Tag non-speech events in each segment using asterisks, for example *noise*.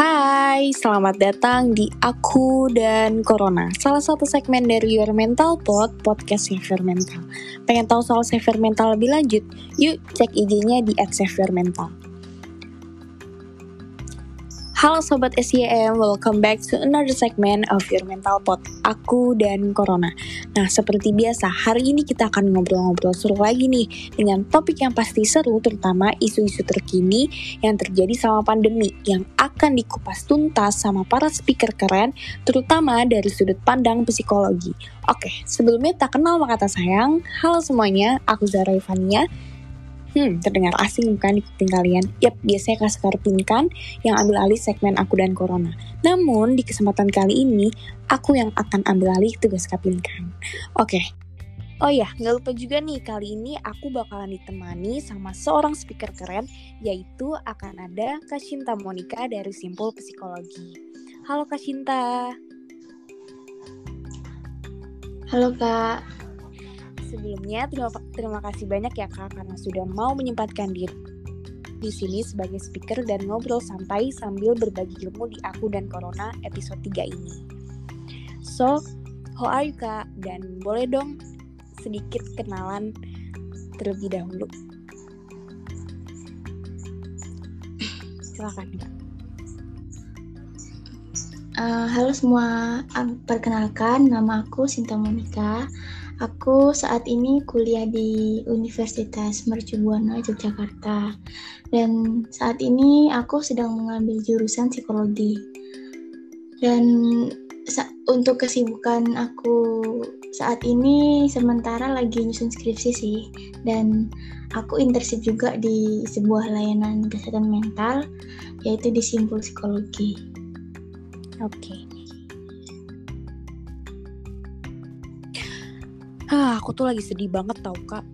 Hai, selamat datang di Aku dan Corona Salah satu segmen dari Your Mental Pod, podcast Saver Mental Pengen tahu soal Saver Mental lebih lanjut? Yuk cek IG-nya di @savermental. Halo Sobat SYM, welcome back to another segment of your mental pod, aku dan Corona. Nah, seperti biasa, hari ini kita akan ngobrol-ngobrol seru lagi nih, dengan topik yang pasti seru, terutama isu-isu terkini yang terjadi selama pandemi, yang akan dikupas tuntas sama para speaker keren, terutama dari sudut pandang psikologi. Oke, sebelumnya tak kenal maka kata sayang, halo semuanya, aku Zara Ivania, Hmm, terdengar asing bukan di kuping kalian? Yap, biasanya Kak Sekar Pinkan yang ambil alih segmen Aku dan Corona. Namun, di kesempatan kali ini, aku yang akan ambil alih tugas Kak Pinkan. Oke. Okay. Oh ya, nggak lupa juga nih, kali ini aku bakalan ditemani sama seorang speaker keren, yaitu akan ada Kak Shinta Monica dari Simpul Psikologi. Halo Kak Shinta. Halo Kak. Sebelumnya terima, terima kasih banyak ya Kak karena sudah mau menyempatkan diri di sini sebagai speaker dan ngobrol santai sambil berbagi ilmu di Aku dan Corona episode 3 ini. So, how are you Kak? Dan boleh dong sedikit kenalan terlebih dahulu. Silakan Kak. Uh, halo semua, perkenalkan nama aku Sinta Monica. Aku saat ini kuliah di Universitas Mercubuana Yogyakarta dan saat ini aku sedang mengambil jurusan psikologi. Dan untuk kesibukan aku saat ini sementara lagi nyusun skripsi sih dan aku internship juga di sebuah layanan kesehatan mental yaitu di Simpul Psikologi. Oke. Okay. Hah, aku tuh lagi sedih banget tau kak.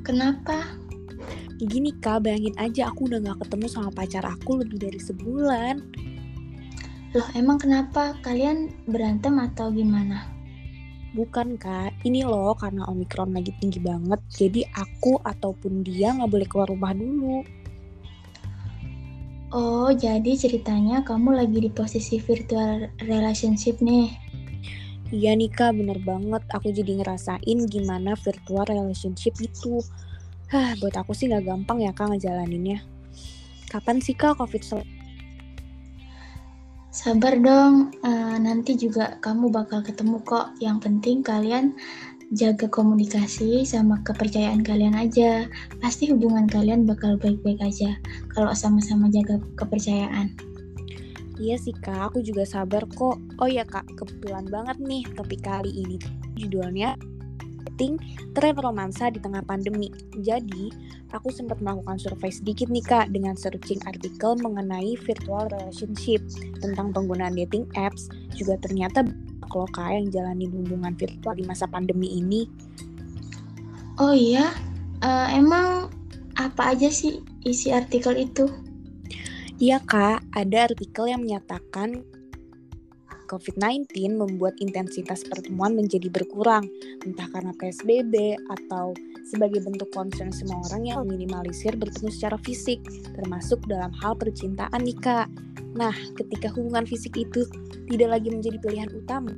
Kenapa? Gini kak, bayangin aja aku udah gak ketemu sama pacar aku lebih dari sebulan. Loh emang kenapa? Kalian berantem atau gimana? Bukan kak, ini loh karena Omikron lagi tinggi banget, jadi aku ataupun dia gak boleh keluar rumah dulu. Oh, jadi ceritanya kamu lagi di posisi virtual relationship nih? Iya nih kak, bener banget. Aku jadi ngerasain gimana virtual relationship itu. Hah, buat aku sih gak gampang ya kak ngejalaninnya. Kapan sih kak COVID selesai? Sabar dong, uh, nanti juga kamu bakal ketemu kok. Yang penting kalian jaga komunikasi sama kepercayaan kalian aja. Pasti hubungan kalian bakal baik-baik aja kalau sama-sama jaga kepercayaan. Iya sih kak, aku juga sabar kok. Oh ya kak, kebetulan banget nih topik kali ini judulnya dating tren romansa di tengah pandemi. Jadi, aku sempat melakukan survei sedikit nih kak dengan searching artikel mengenai virtual relationship tentang penggunaan dating apps. Juga ternyata kalau kak yang jalanin hubungan virtual di masa pandemi ini. Oh iya, uh, emang apa aja sih isi artikel itu? Iya kak, ada artikel yang menyatakan COVID-19 membuat intensitas pertemuan menjadi berkurang, entah karena PSBB atau sebagai bentuk concern semua orang yang meminimalisir bertemu secara fisik, termasuk dalam hal percintaan nih kak. Nah, ketika hubungan fisik itu tidak lagi menjadi pilihan utama,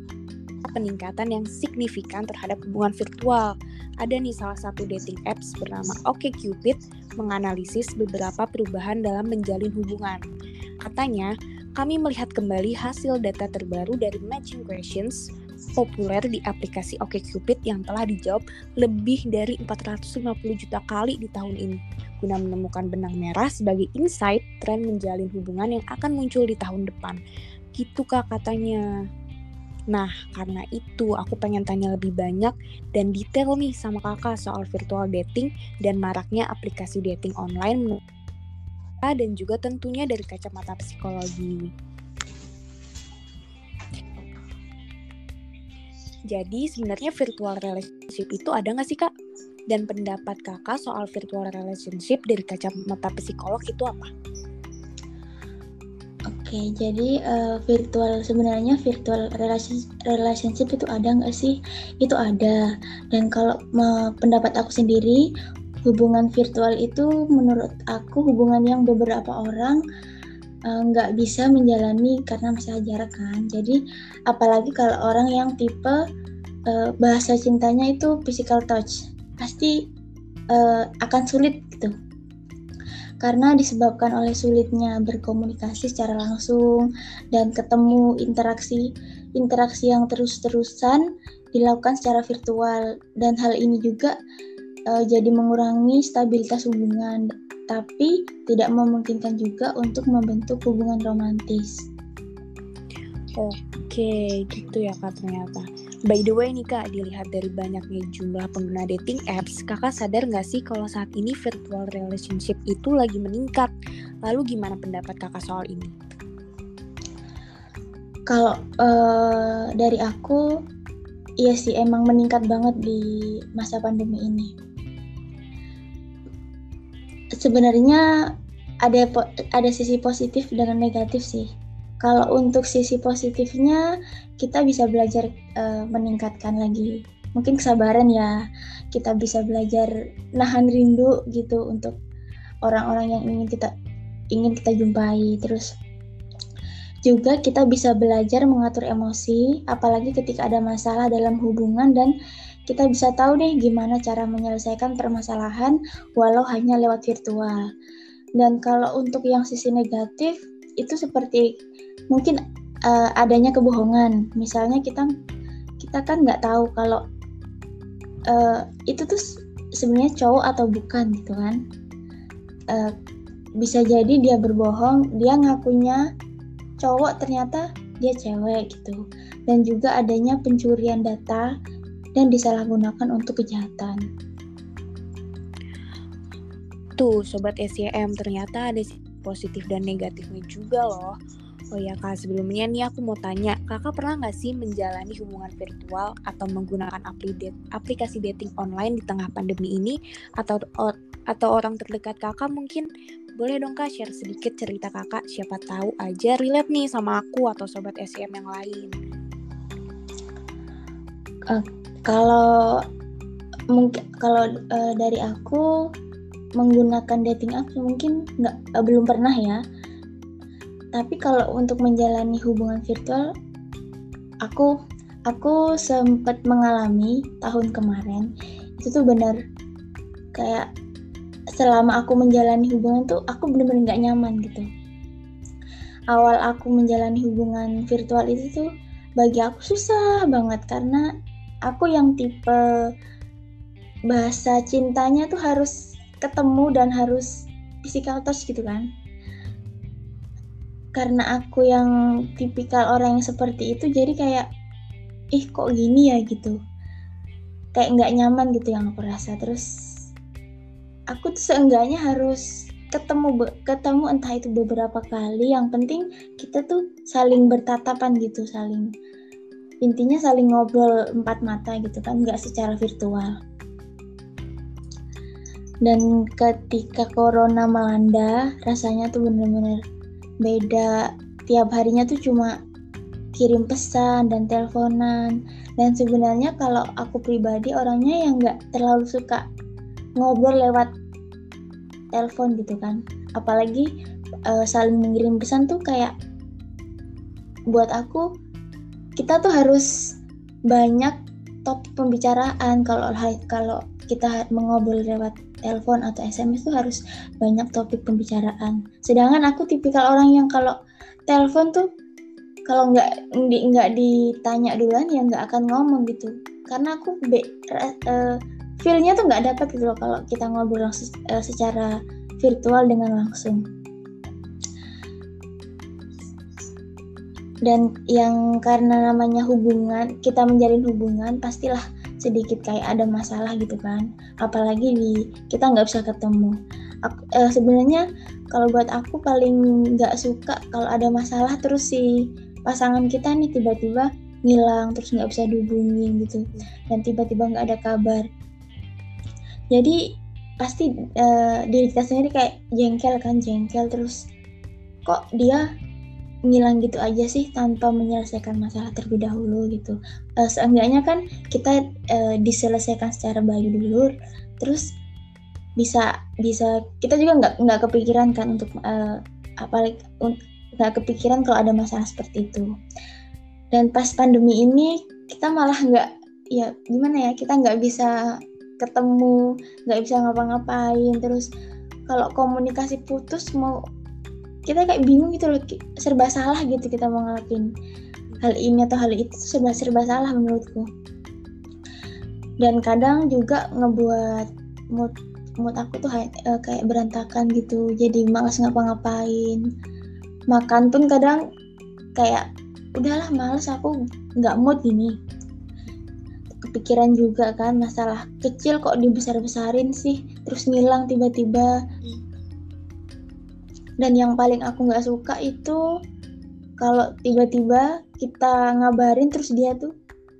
peningkatan yang signifikan terhadap hubungan virtual. Ada nih salah satu dating apps bernama OkCupid menganalisis beberapa perubahan dalam menjalin hubungan. Katanya, kami melihat kembali hasil data terbaru dari matching questions populer di aplikasi OkCupid yang telah dijawab lebih dari 450 juta kali di tahun ini guna menemukan benang merah sebagai insight tren menjalin hubungan yang akan muncul di tahun depan. Gitu kak katanya. Nah, karena itu aku pengen tanya lebih banyak dan detail nih sama kakak soal virtual dating dan maraknya aplikasi dating online dan juga tentunya dari kacamata psikologi. Jadi sebenarnya virtual relationship itu ada nggak sih kak? Dan pendapat kakak soal virtual relationship dari kacamata psikolog itu apa? Oke, jadi uh, virtual sebenarnya virtual relationship itu ada nggak sih? Itu ada. Dan kalau uh, pendapat aku sendiri, hubungan virtual itu menurut aku hubungan yang beberapa orang nggak uh, bisa menjalani karena masalah jarak kan. Jadi apalagi kalau orang yang tipe uh, bahasa cintanya itu physical touch, pasti uh, akan sulit. Karena disebabkan oleh sulitnya berkomunikasi secara langsung dan ketemu interaksi interaksi yang terus-terusan dilakukan secara virtual dan hal ini juga uh, jadi mengurangi stabilitas hubungan tapi tidak memungkinkan juga untuk membentuk hubungan romantis. Oke, gitu ya kak ternyata. By the way nih kak, dilihat dari banyaknya jumlah pengguna dating apps, kakak sadar nggak sih kalau saat ini virtual relationship itu lagi meningkat? Lalu gimana pendapat kakak soal ini? Kalau uh, dari aku, iya sih emang meningkat banget di masa pandemi ini sebenarnya ada ada sisi positif dan negatif sih. Kalau untuk sisi positifnya kita bisa belajar uh, meningkatkan lagi mungkin kesabaran ya. Kita bisa belajar nahan rindu gitu untuk orang-orang yang ingin kita ingin kita jumpai. Terus juga kita bisa belajar mengatur emosi apalagi ketika ada masalah dalam hubungan dan kita bisa tahu nih gimana cara menyelesaikan permasalahan walau hanya lewat virtual. Dan kalau untuk yang sisi negatif itu seperti mungkin uh, adanya kebohongan. Misalnya kita kita kan nggak tahu kalau uh, itu tuh sebenarnya cowok atau bukan gitu kan. Uh, bisa jadi dia berbohong, dia ngakunya cowok ternyata dia cewek gitu. Dan juga adanya pencurian data dan disalahgunakan untuk kejahatan. Tuh, Sobat SCM, ternyata ada positif dan negatifnya juga loh. Oh ya kak, sebelumnya nih aku mau tanya, kakak pernah nggak sih menjalani hubungan virtual atau menggunakan aplikasi dating online di tengah pandemi ini? Atau atau orang terdekat kakak mungkin boleh dong kak share sedikit cerita kakak, siapa tahu aja relate nih sama aku atau sobat SCM yang lain. Uh, kalau mungkin kalau uh, dari aku menggunakan dating apps mungkin nggak uh, belum pernah ya. Tapi kalau untuk menjalani hubungan virtual, aku aku sempat mengalami tahun kemarin itu tuh benar kayak selama aku menjalani hubungan tuh aku benar-benar nggak nyaman gitu. Awal aku menjalani hubungan virtual itu tuh bagi aku susah banget karena aku yang tipe bahasa cintanya tuh harus ketemu dan harus physical touch gitu kan. Karena aku yang tipikal orang yang seperti itu jadi kayak ih kok gini ya? gitu. Kayak nggak nyaman gitu yang aku rasa. Terus aku tuh seenggaknya harus ketemu ketemu entah itu beberapa kali. Yang penting kita tuh saling bertatapan gitu saling intinya saling ngobrol empat mata gitu kan nggak secara virtual dan ketika corona melanda rasanya tuh bener-bener beda. Tiap harinya tuh cuma kirim pesan dan teleponan. Dan sebenarnya kalau aku pribadi orangnya yang nggak terlalu suka ngobrol lewat telepon gitu kan. Apalagi uh, saling mengirim pesan tuh kayak buat aku kita tuh harus banyak topik pembicaraan kalau kalau kita mengobrol lewat telepon atau SMS tuh harus banyak topik pembicaraan. Sedangkan aku tipikal orang yang kalau telepon tuh kalau nggak nggak ditanya duluan ya nggak akan ngomong gitu. Karena aku be, uh, feelnya tuh nggak dapat gitu loh kalau kita ngobrol uh, secara virtual dengan langsung. dan yang karena namanya hubungan kita menjalin hubungan pastilah sedikit kayak ada masalah gitu kan. Apalagi di kita nggak bisa ketemu. Aku, eh, sebenarnya kalau buat aku paling nggak suka kalau ada masalah terus si pasangan kita nih tiba-tiba ngilang terus nggak bisa dihubungin gitu. Dan tiba-tiba nggak ada kabar. Jadi pasti uh, diri kita sendiri kayak jengkel kan jengkel terus. Kok dia ngilang gitu aja sih tanpa menyelesaikan masalah terlebih dahulu gitu. Uh, seenggaknya kan kita uh, diselesaikan secara baik dulu, terus bisa bisa kita juga nggak nggak kepikiran kan untuk uh, apalagi nggak kepikiran kalau ada masalah seperti itu dan pas pandemi ini kita malah nggak ya gimana ya kita nggak bisa ketemu nggak bisa ngapa-ngapain terus kalau komunikasi putus mau kita kayak bingung gitu loh serba salah gitu kita mau ngelakuin hal ini atau hal itu serba serba salah menurutku. Dan kadang juga ngebuat mood mood aku tuh uh, kayak berantakan gitu. Jadi malas ngapa-ngapain. Makan pun kadang kayak udahlah males aku nggak mood ini. Kepikiran juga kan masalah kecil kok dibesar-besarin sih. Terus ngilang tiba-tiba dan yang paling aku nggak suka itu kalau tiba-tiba kita ngabarin terus dia tuh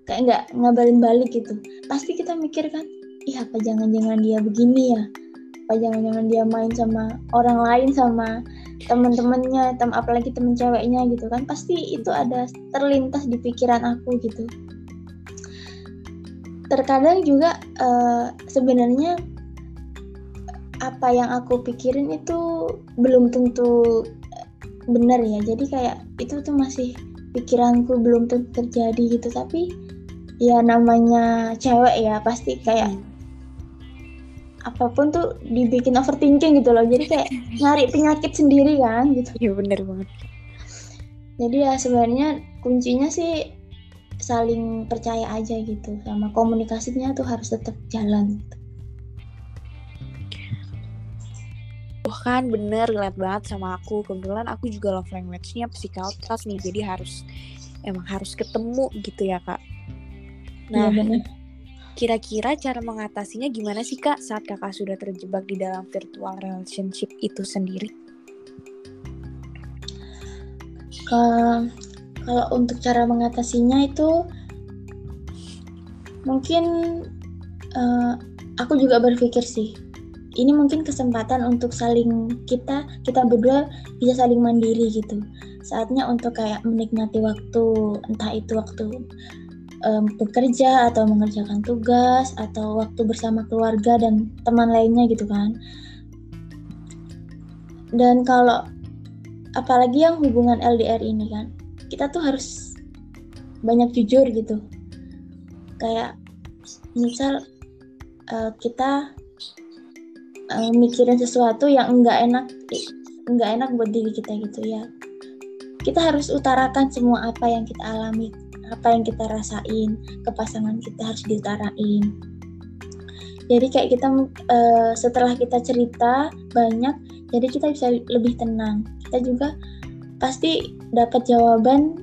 kayak nggak ngabarin balik gitu. Pasti kita mikir kan ih apa jangan-jangan dia begini ya? Apa jangan-jangan dia main sama orang lain sama temen-temennya tem apalagi temen ceweknya gitu kan. Pasti itu ada terlintas di pikiran aku gitu. Terkadang juga uh, sebenarnya apa yang aku pikirin itu belum tentu benar ya. Jadi kayak itu tuh masih pikiranku belum tentu terjadi gitu. Tapi ya namanya cewek ya pasti kayak hmm. apa pun tuh dibikin overthinking gitu loh. Jadi kayak *laughs* nyari penyakit sendiri kan gitu. Iya bener banget. Jadi ya sebenarnya kuncinya sih saling percaya aja gitu. Sama komunikasinya tuh harus tetap jalan gitu. Kan bener lihat banget sama aku. Kebetulan aku juga love language-nya psikotes nih jadi harus emang harus ketemu gitu ya kak. Nah, ya, kira-kira cara mengatasinya gimana sih kak saat kakak sudah terjebak di dalam virtual relationship itu sendiri? Uh, kalau untuk cara mengatasinya itu mungkin uh, aku juga berpikir sih ini mungkin kesempatan untuk saling kita kita berdua bisa saling mandiri gitu saatnya untuk kayak menikmati waktu entah itu waktu um, bekerja atau mengerjakan tugas atau waktu bersama keluarga dan teman lainnya gitu kan. Dan kalau apalagi yang hubungan LDR ini kan, kita tuh harus banyak jujur gitu. Kayak misal uh, kita uh, mikirin sesuatu yang enggak enak enggak enak buat diri kita gitu ya. Kita harus utarakan semua apa yang kita alami apa yang kita rasain ke pasangan kita harus diutarain. Jadi kayak kita uh, setelah kita cerita banyak jadi kita bisa lebih tenang. Kita juga pasti dapat jawaban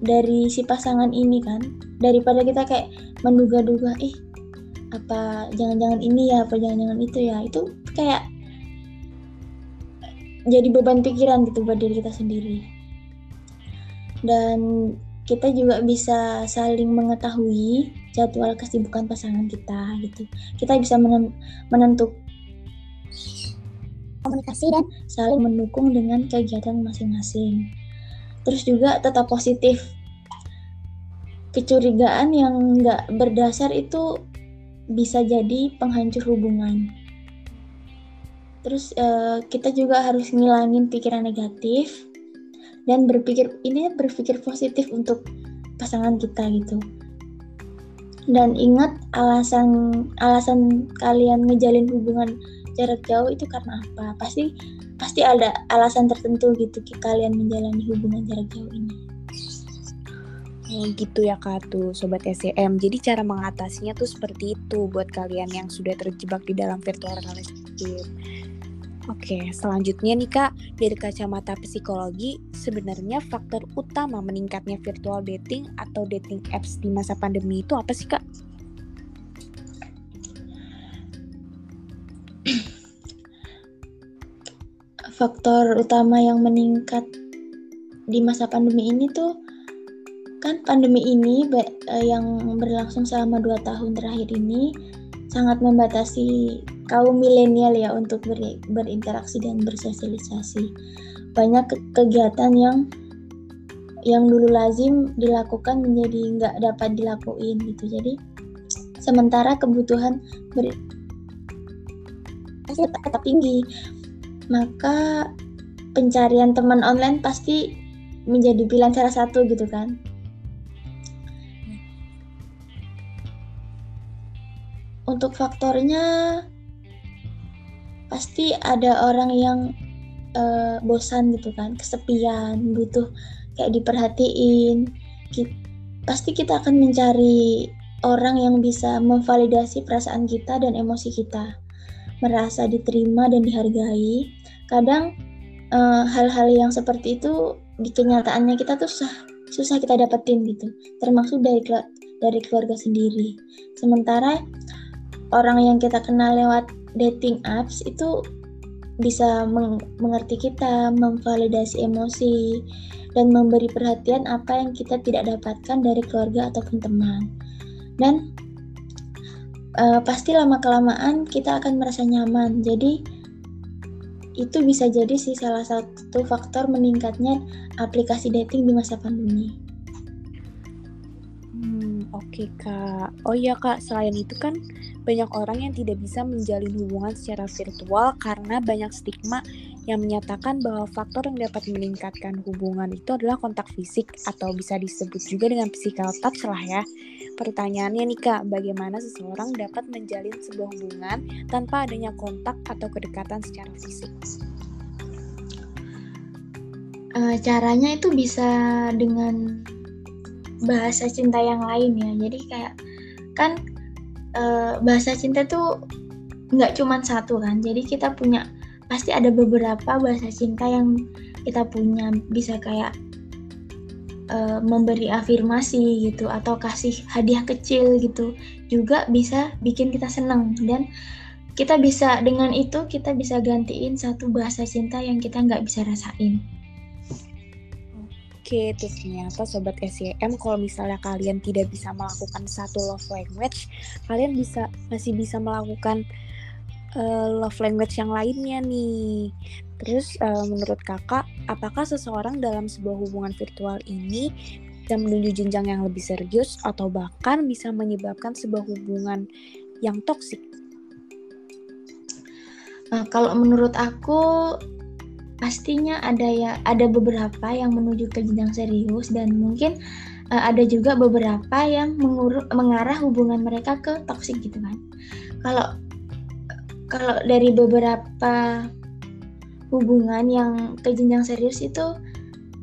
dari si pasangan ini kan. Daripada kita kayak menduga-duga ih apa jangan-jangan ini ya apa jangan-jangan itu ya itu kayak jadi beban pikiran gitu buat diri kita sendiri dan kita juga bisa saling mengetahui jadwal kesibukan pasangan kita gitu. Kita bisa menentuk komunikasi dan saling mendukung dengan kegiatan masing-masing. Terus juga tetap positif. Kecurigaan yang nggak berdasar itu bisa jadi penghancur hubungan. Terus uh, kita juga harus ngilangin pikiran negatif dan berpikir ini berpikir positif untuk pasangan kita gitu. Dan ingat alasan alasan kalian ngejalin hubungan jarak jauh itu karena apa? Pasti pasti ada alasan tertentu gitu kalian menjalani hubungan jarak jauh ini gitu ya Kak tuh Sobat SCM Jadi cara mengatasinya tuh seperti itu Buat kalian yang sudah terjebak di dalam virtual relationship Oke, selanjutnya nih Kak, dari kacamata psikologi, sebenarnya faktor utama meningkatnya virtual dating atau dating apps di masa pandemi itu apa sih Kak? Faktor utama yang meningkat di masa pandemi ini tuh kan pandemi ini eh, yang berlangsung selama dua tahun terakhir ini sangat membatasi kaum milenial ya untuk ber, berinteraksi dan bersosialisasi. Banyak ke kegiatan yang yang dulu lazim dilakukan menjadi nggak dapat dilakuin gitu. Jadi sementara kebutuhan ber tetap tinggi, maka pencarian teman online pasti menjadi pilihan salah satu gitu kan. Untuk faktornya pasti ada orang yang uh, bosan gitu kan, kesepian, butuh kayak diperhatiin. Kita, pasti kita akan mencari orang yang bisa memvalidasi perasaan kita dan emosi kita, merasa diterima dan dihargai. Kadang eh, hal-hal uh, yang seperti itu di kenyataannya kita tuh susah susah kita dapetin gitu, termasuk dari dari keluarga sendiri. Sementara orang yang kita kenal lewat dating apps itu bisa meng mengerti kita, memvalidasi emosi, dan memberi perhatian apa yang kita tidak dapatkan dari keluarga ataupun teman. Dan uh, pasti lama-kelamaan kita akan merasa nyaman. Jadi itu bisa jadi sih salah satu faktor meningkatnya aplikasi dating di masa pandemi. Oke kak, oh iya kak, selain itu kan banyak orang yang tidak bisa menjalin hubungan secara virtual karena banyak stigma yang menyatakan bahwa faktor yang dapat meningkatkan hubungan itu adalah kontak fisik atau bisa disebut juga dengan physical touch lah ya. Pertanyaannya nih kak, bagaimana seseorang dapat menjalin sebuah hubungan tanpa adanya kontak atau kedekatan secara fisik? Uh, caranya itu bisa dengan bahasa cinta yang lain ya. Jadi kayak kan e, bahasa cinta tuh nggak cuma satu kan. Jadi kita punya pasti ada beberapa bahasa cinta yang kita punya. Bisa kayak e, memberi afirmasi gitu atau kasih hadiah kecil gitu juga bisa bikin kita senang dan kita bisa dengan itu kita bisa gantiin satu bahasa cinta yang kita nggak bisa rasain. Oke, tips ternyata sobat SCM kalau misalnya kalian tidak bisa melakukan satu love language, kalian bisa masih bisa melakukan uh, love language yang lainnya nih. Terus uh, menurut kakak, apakah seseorang dalam sebuah hubungan virtual ini bisa menuju jenjang yang lebih serius atau bahkan bisa menyebabkan sebuah hubungan yang toksik? Nah, kalau menurut aku pastinya ada ya ada beberapa yang menuju ke jenjang serius dan mungkin uh, ada juga beberapa yang mengarah hubungan mereka ke toksik gitu kan. Kalau kalau dari beberapa hubungan yang ke jenjang serius itu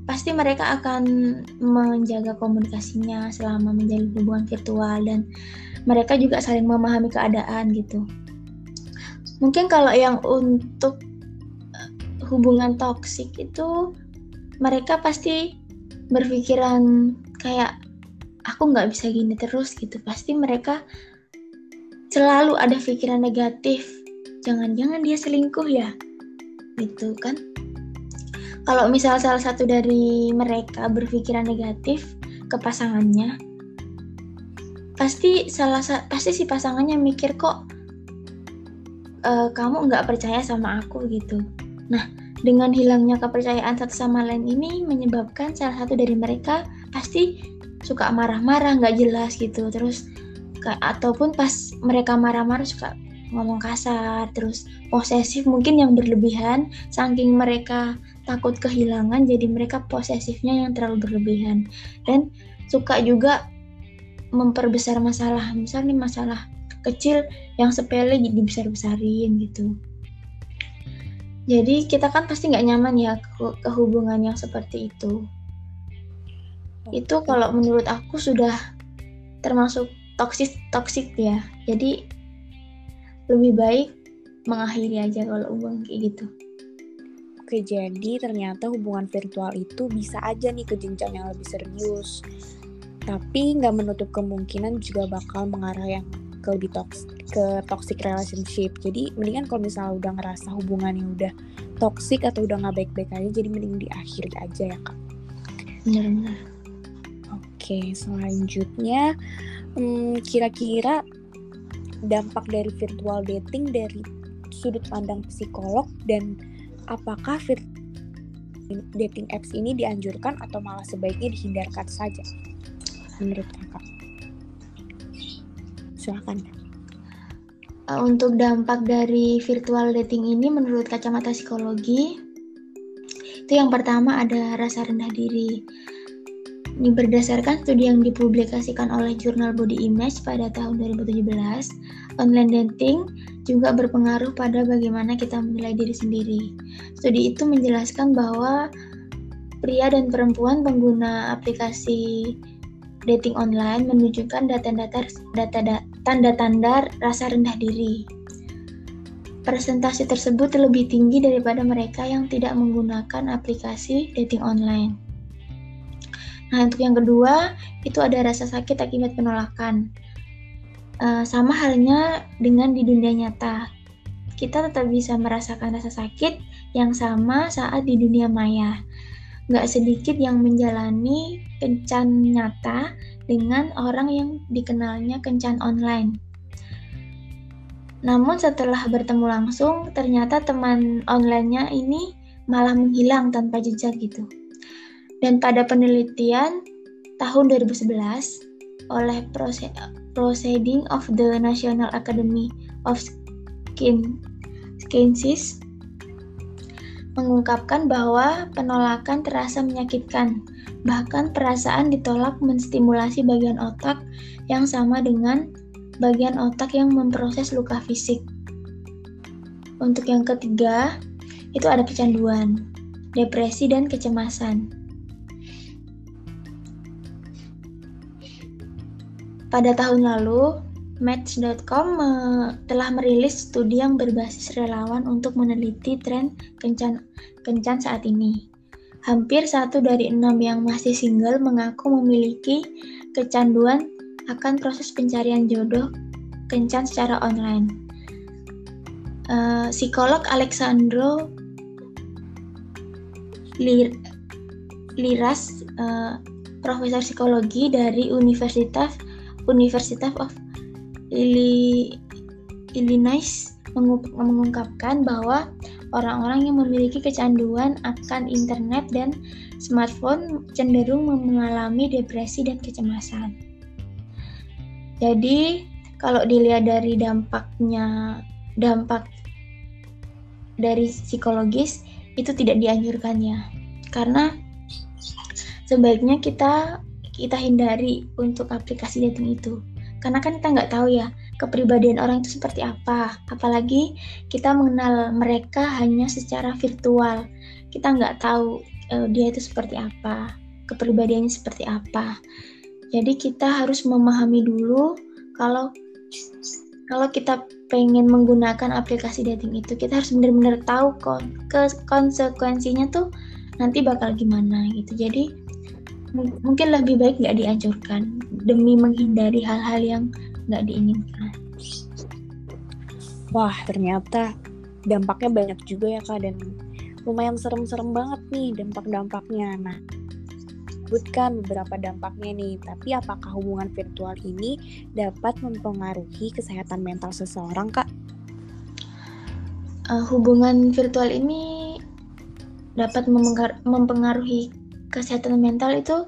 pasti mereka akan menjaga komunikasinya selama menjalin hubungan virtual dan mereka juga saling memahami keadaan gitu. Mungkin kalau yang untuk hubungan toksik itu mereka pasti berpikiran kayak aku nggak bisa gini terus gitu. Pasti mereka selalu ada pikiran negatif. Jangan-jangan dia selingkuh ya? Gitu kan? Kalau misal salah satu dari mereka berpikiran negatif ke pasangannya pasti salah pasti si pasangannya mikir kok e, kamu nggak percaya sama aku? Gitu. Nah dengan hilangnya kepercayaan satu sama lain ini menyebabkan salah satu dari mereka pasti suka marah-marah nggak jelas gitu. Terus ataupun pas mereka marah-marah suka ngomong kasar terus posesif mungkin yang berlebihan. Saking mereka takut kehilangan jadi mereka posesifnya yang terlalu berlebihan. Dan suka juga memperbesar masalah. Misalnya masalah kecil yang sepele jadi besar-besarin gitu jadi kita kan pasti nggak nyaman ya ke, ke hubungan yang seperti itu. Itu kalau menurut aku sudah termasuk toksik toksik ya. Jadi lebih baik mengakhiri aja kalau hubungan kayak gitu. Oke, jadi ternyata hubungan virtual itu bisa aja nih ke jenjang yang lebih serius. Tapi nggak menutup kemungkinan juga bakal mengarah yang ke lebih toxic ke toxic relationship. Jadi mendingan kalau misalnya udah ngerasa hubungan yang udah toxic atau udah nggak baik-baik aja jadi mending diakhiri aja ya kak. Benar-benar. Oke selanjutnya hmm, kira-kira dampak dari virtual dating dari sudut pandang psikolog dan apakah dating apps ini dianjurkan atau malah sebaiknya dihindarkan saja? Menurut kakak Silakan. Uh, untuk dampak dari virtual dating ini menurut kacamata psikologi Itu yang pertama ada rasa rendah diri. Ini berdasarkan studi yang dipublikasikan oleh jurnal Body Image pada tahun 2017, online dating juga berpengaruh pada bagaimana kita menilai diri sendiri. Studi itu menjelaskan bahwa pria dan perempuan pengguna aplikasi dating online menunjukkan data-data tanda-tanda rasa rendah diri. Presentasi tersebut lebih tinggi daripada mereka yang tidak menggunakan aplikasi dating online. Nah, untuk yang kedua, itu ada rasa sakit akibat penolakan. E, sama halnya dengan di dunia nyata. Kita tetap bisa merasakan rasa sakit yang sama saat di dunia maya. Gak sedikit yang menjalani kencan nyata dengan orang yang dikenalnya kencan online. Namun setelah bertemu langsung, ternyata teman online-nya ini malah menghilang tanpa jejak gitu. Dan pada penelitian tahun 2011 oleh Proceeding of the National Academy of Skin Sciences mengungkapkan bahwa penolakan terasa menyakitkan. Bahkan perasaan ditolak menstimulasi bagian otak yang sama dengan bagian otak yang memproses luka fisik. Untuk yang ketiga, itu ada kecanduan, depresi, dan kecemasan. Pada tahun lalu, Match.com telah merilis studi yang berbasis relawan untuk meneliti tren kencan, kencan saat ini. Hampir satu dari enam yang masih single mengaku memiliki kecanduan akan proses pencarian jodoh kencan secara online. Uh, psikolog Alexandro Lir Liras, uh, profesor psikologi dari Universitas University of Illinois mengungkapkan bahwa orang-orang yang memiliki kecanduan akan internet dan smartphone cenderung mengalami depresi dan kecemasan. Jadi, kalau dilihat dari dampaknya, dampak dari psikologis itu tidak dianjurkannya. Karena sebaiknya kita kita hindari untuk aplikasi dating itu. Karena kan kita nggak tahu ya kepribadian orang itu seperti apa. Apalagi kita mengenal mereka hanya secara virtual. Kita nggak tahu uh, dia itu seperti apa, kepribadiannya seperti apa. Jadi kita harus memahami dulu kalau kalau kita pengen menggunakan aplikasi dating itu, kita harus benar-benar tahu ke konsekuensinya tuh nanti bakal gimana gitu. Jadi mungkin lebih baik nggak dianjurkan demi menghindari hal-hal yang nggak diinginkan. Wah, ternyata dampaknya banyak juga ya kak dan lumayan serem-serem banget nih dampak-dampaknya. Nah, sebutkan beberapa dampaknya nih, tapi apakah hubungan virtual ini dapat mempengaruhi kesehatan mental seseorang kak? Uh, hubungan virtual ini dapat mempengaruhi kesehatan mental itu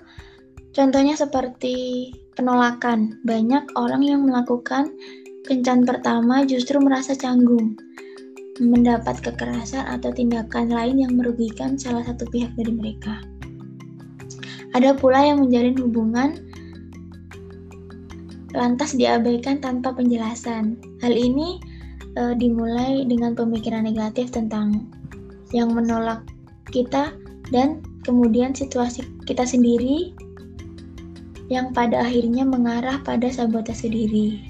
contohnya seperti penolakan. Banyak orang yang melakukan kencan pertama justru merasa canggung, mendapat kekerasan atau tindakan lain yang merugikan salah satu pihak dari mereka. Ada pula yang menjalin hubungan lantas diabaikan tanpa penjelasan. Hal ini e, dimulai dengan pemikiran negatif tentang yang menolak kita dan kemudian situasi kita sendiri yang pada akhirnya mengarah pada sabotase diri.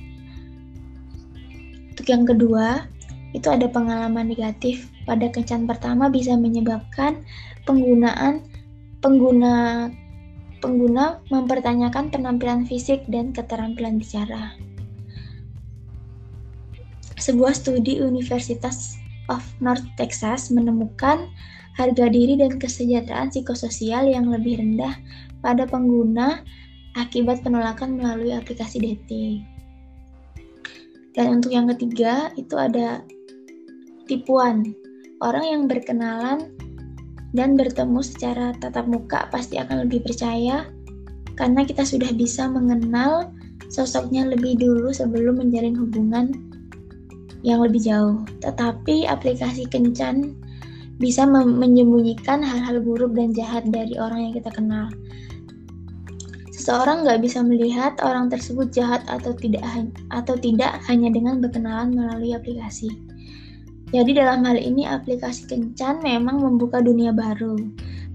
Untuk yang kedua, itu ada pengalaman negatif pada kencan pertama bisa menyebabkan penggunaan pengguna pengguna mempertanyakan penampilan fisik dan keterampilan bicara. Sebuah studi Universitas of North Texas menemukan harga diri dan kesejahteraan psikososial yang lebih rendah pada pengguna akibat penolakan melalui aplikasi dating. Dan untuk yang ketiga, itu ada tipuan. Orang yang berkenalan dan bertemu secara tatap muka pasti akan lebih percaya karena kita sudah bisa mengenal sosoknya lebih dulu sebelum menjalin hubungan yang lebih jauh. Tetapi aplikasi kencan bisa menyembunyikan hal-hal buruk dan jahat dari orang yang kita kenal. Seseorang nggak bisa melihat orang tersebut jahat atau tidak atau tidak hanya dengan berkenalan melalui aplikasi. Jadi dalam hal ini aplikasi kencan memang membuka dunia baru,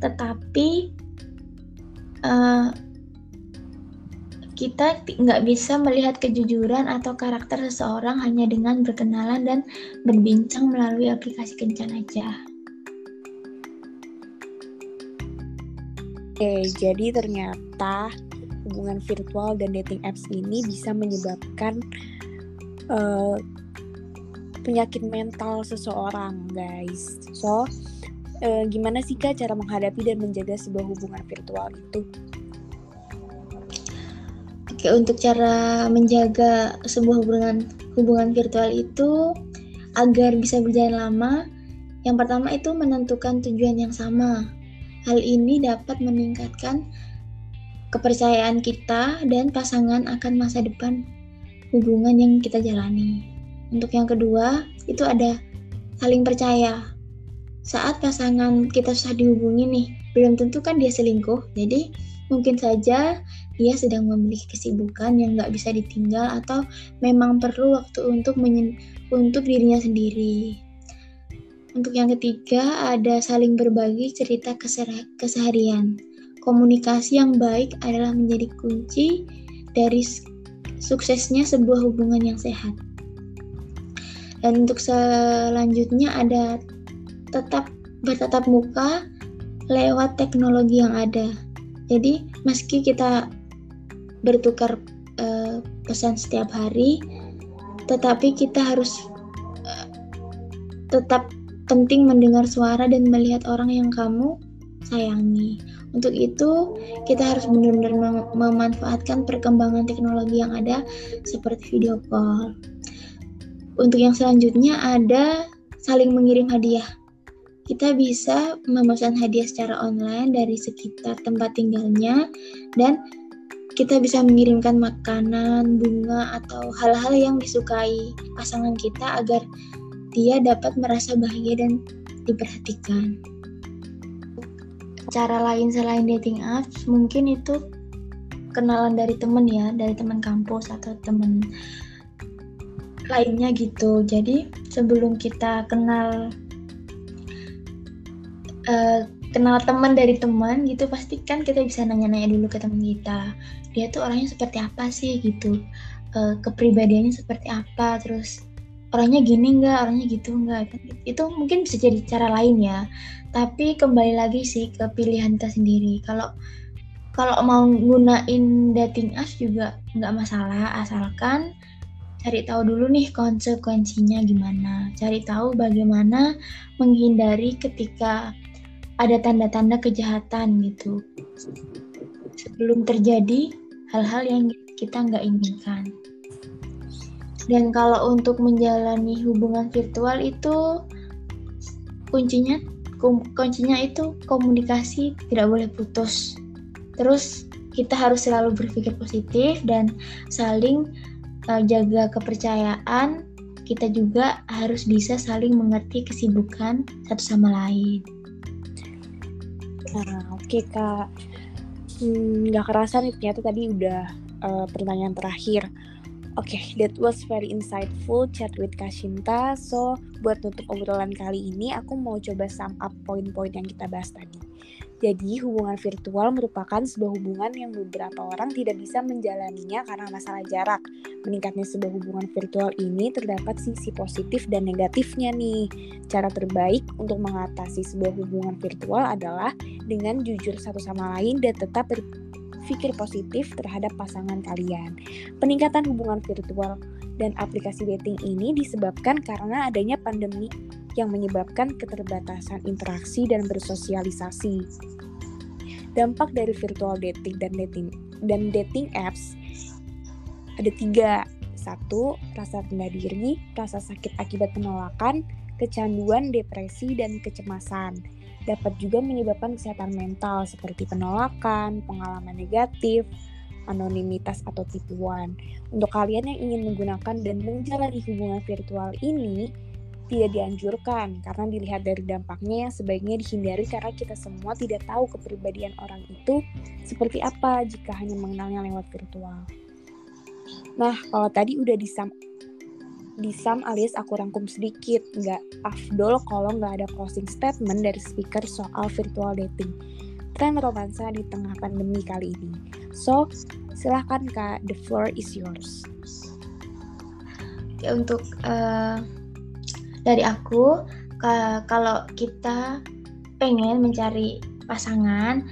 tetapi uh, kita nggak bisa melihat kejujuran atau karakter seseorang hanya dengan berkenalan dan berbincang melalui aplikasi kencan aja. Oke, jadi ternyata hubungan virtual dan dating apps ini bisa menyebabkan uh, penyakit mental seseorang, guys. So, uh, gimana sih kak cara menghadapi dan menjaga sebuah hubungan virtual itu? Oke, untuk cara menjaga sebuah hubungan hubungan virtual itu agar bisa berjalan lama, yang pertama itu menentukan tujuan yang sama. Hal ini dapat meningkatkan kepercayaan kita dan pasangan akan masa depan hubungan yang kita jalani. Untuk yang kedua, itu ada saling percaya. Saat pasangan kita susah dihubungi nih, belum tentu kan dia selingkuh. Jadi, mungkin saja dia sedang memiliki kesibukan yang nggak bisa ditinggal atau memang perlu waktu untuk untuk dirinya sendiri. Untuk yang ketiga, ada saling berbagi cerita keseharian. Komunikasi yang baik adalah menjadi kunci dari suksesnya sebuah hubungan yang sehat. Dan untuk selanjutnya ada tetap bertatap muka lewat teknologi yang ada. Jadi, meski kita bertukar uh, pesan setiap hari, tetapi kita harus uh, tetap penting mendengar suara dan melihat orang yang kamu sayangi. Untuk itu, kita harus benar-benar mem memanfaatkan perkembangan teknologi yang ada seperti video call. Untuk yang selanjutnya ada saling mengirim hadiah. Kita bisa memesan hadiah secara online dari sekitar tempat tinggalnya dan kita bisa mengirimkan makanan, bunga, atau hal-hal yang disukai pasangan kita agar dia dapat merasa bahagia dan diperhatikan. Cara lain selain dating apps mungkin itu kenalan dari temen ya, dari teman kampus atau temen lainnya gitu. Jadi sebelum kita kenal uh, kenal teman dari teman gitu pasti kan kita bisa nanya-nanya dulu ke teman kita. Dia tuh orangnya seperti apa sih gitu? Uh, kepribadiannya seperti apa? Terus orangnya gini nggak orangnya gitu nggak. Itu mungkin bisa jadi cara lain ya. Tapi kembali lagi sih ke pilihan kita sendiri. Kalau kalau mau gunain dating apps juga nggak masalah. Asalkan cari tahu dulu nih konsekuensinya gimana. Cari tahu bagaimana menghindari ketika ada tanda-tanda kejahatan gitu. Sebelum terjadi hal-hal yang kita nggak inginkan. Dan kalau untuk menjalani hubungan virtual itu kuncinya kuncinya itu komunikasi tidak boleh putus. Terus kita harus selalu berpikir positif dan saling uh, jaga kepercayaan. Kita juga harus bisa saling mengerti kesibukan satu sama lain. Nah, oke okay, Kak. Hmm, nggak hmm, kerasa nih ternyata tadi udah uh, pertanyaan terakhir. Oke, okay, that was very insightful chat with Kashinta. So, buat tutup obrolan kali ini, aku mau coba sum up poin-poin yang kita bahas tadi. Jadi, hubungan virtual merupakan sebuah hubungan yang beberapa orang tidak bisa menjalaninya karena masalah jarak. Meningkatnya sebuah hubungan virtual ini terdapat sisi positif dan negatifnya nih. Cara terbaik untuk mengatasi sebuah hubungan virtual adalah dengan jujur satu sama lain dan tetap berpikir positif terhadap pasangan kalian. Peningkatan hubungan virtual dan aplikasi dating ini disebabkan karena adanya pandemi yang menyebabkan keterbatasan interaksi dan bersosialisasi. Dampak dari virtual dating dan dating dan dating apps ada tiga. Satu, rasa rendah diri, rasa sakit akibat penolakan, kecanduan, depresi, dan kecemasan. Dapat juga menyebabkan kesehatan mental seperti penolakan, pengalaman negatif, anonimitas atau tipuan. Untuk kalian yang ingin menggunakan dan menjalani hubungan virtual ini, tidak dianjurkan karena dilihat dari dampaknya sebaiknya dihindari karena kita semua tidak tahu kepribadian orang itu seperti apa jika hanya mengenalnya lewat virtual. Nah, kalau tadi udah disam disam alias aku rangkum sedikit, nggak afdol kalau nggak ada closing statement dari speaker soal virtual dating. Tren romansa di tengah pandemi kali ini. So, silahkan Kak, the floor is yours. Ya, untuk uh, dari aku, kalau kita pengen mencari pasangan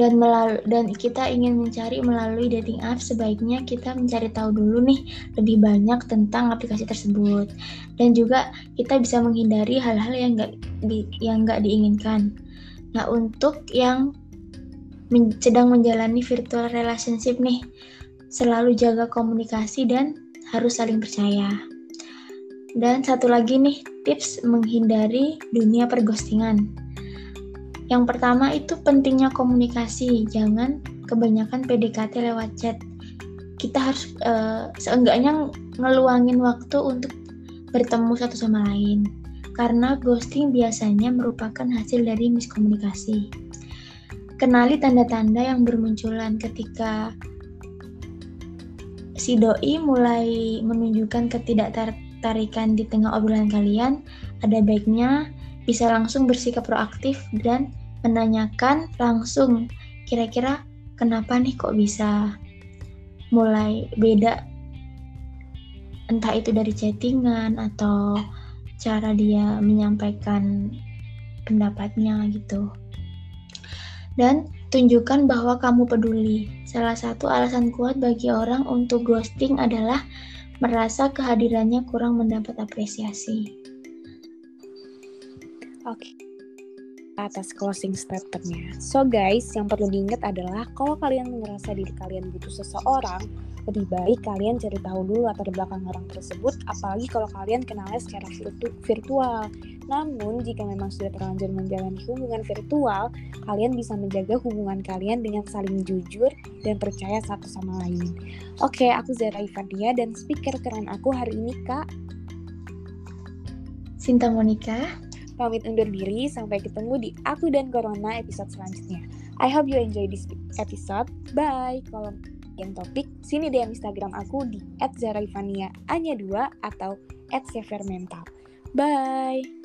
dan melalui dan kita ingin mencari melalui dating apps sebaiknya kita mencari tahu dulu nih lebih banyak tentang aplikasi tersebut dan juga kita bisa menghindari hal-hal yang nggak yang nggak diinginkan. Nah untuk yang men, sedang menjalani virtual relationship nih selalu jaga komunikasi dan harus saling percaya. Dan satu lagi nih tips menghindari dunia perghostingan yang pertama itu pentingnya komunikasi, jangan kebanyakan PDKT lewat chat. Kita harus uh, seenggaknya ngeluangin waktu untuk bertemu satu sama lain. Karena ghosting biasanya merupakan hasil dari miskomunikasi. Kenali tanda-tanda yang bermunculan ketika si doi mulai menunjukkan ketidaktertarikan di tengah obrolan kalian, ada baiknya bisa langsung bersikap proaktif dan menanyakan langsung kira-kira kenapa nih kok bisa mulai beda? Entah itu dari chattingan atau cara dia menyampaikan pendapatnya gitu. Dan tunjukkan bahwa kamu peduli. Salah satu alasan kuat bagi orang untuk ghosting adalah merasa kehadirannya kurang mendapat apresiasi. Oke. okay atas closing statementnya. So guys, yang perlu diingat adalah kalau kalian merasa diri kalian butuh seseorang, lebih baik kalian cari tahu dulu latar belakang orang tersebut, apalagi kalau kalian kenalnya secara virtu virtual. Namun, jika memang sudah terlanjur menjalani hubungan virtual, kalian bisa menjaga hubungan kalian dengan saling jujur dan percaya satu sama lain. Oke, aku Zara Ivandia dan speaker keren aku hari ini Kak Sinta Monica pamit undur diri sampai ketemu di Aku dan Corona episode selanjutnya. I hope you enjoy this episode. Bye. Kalau yang topik, sini DM Instagram aku di @zaraivania anya 2 atau @severmental. Bye.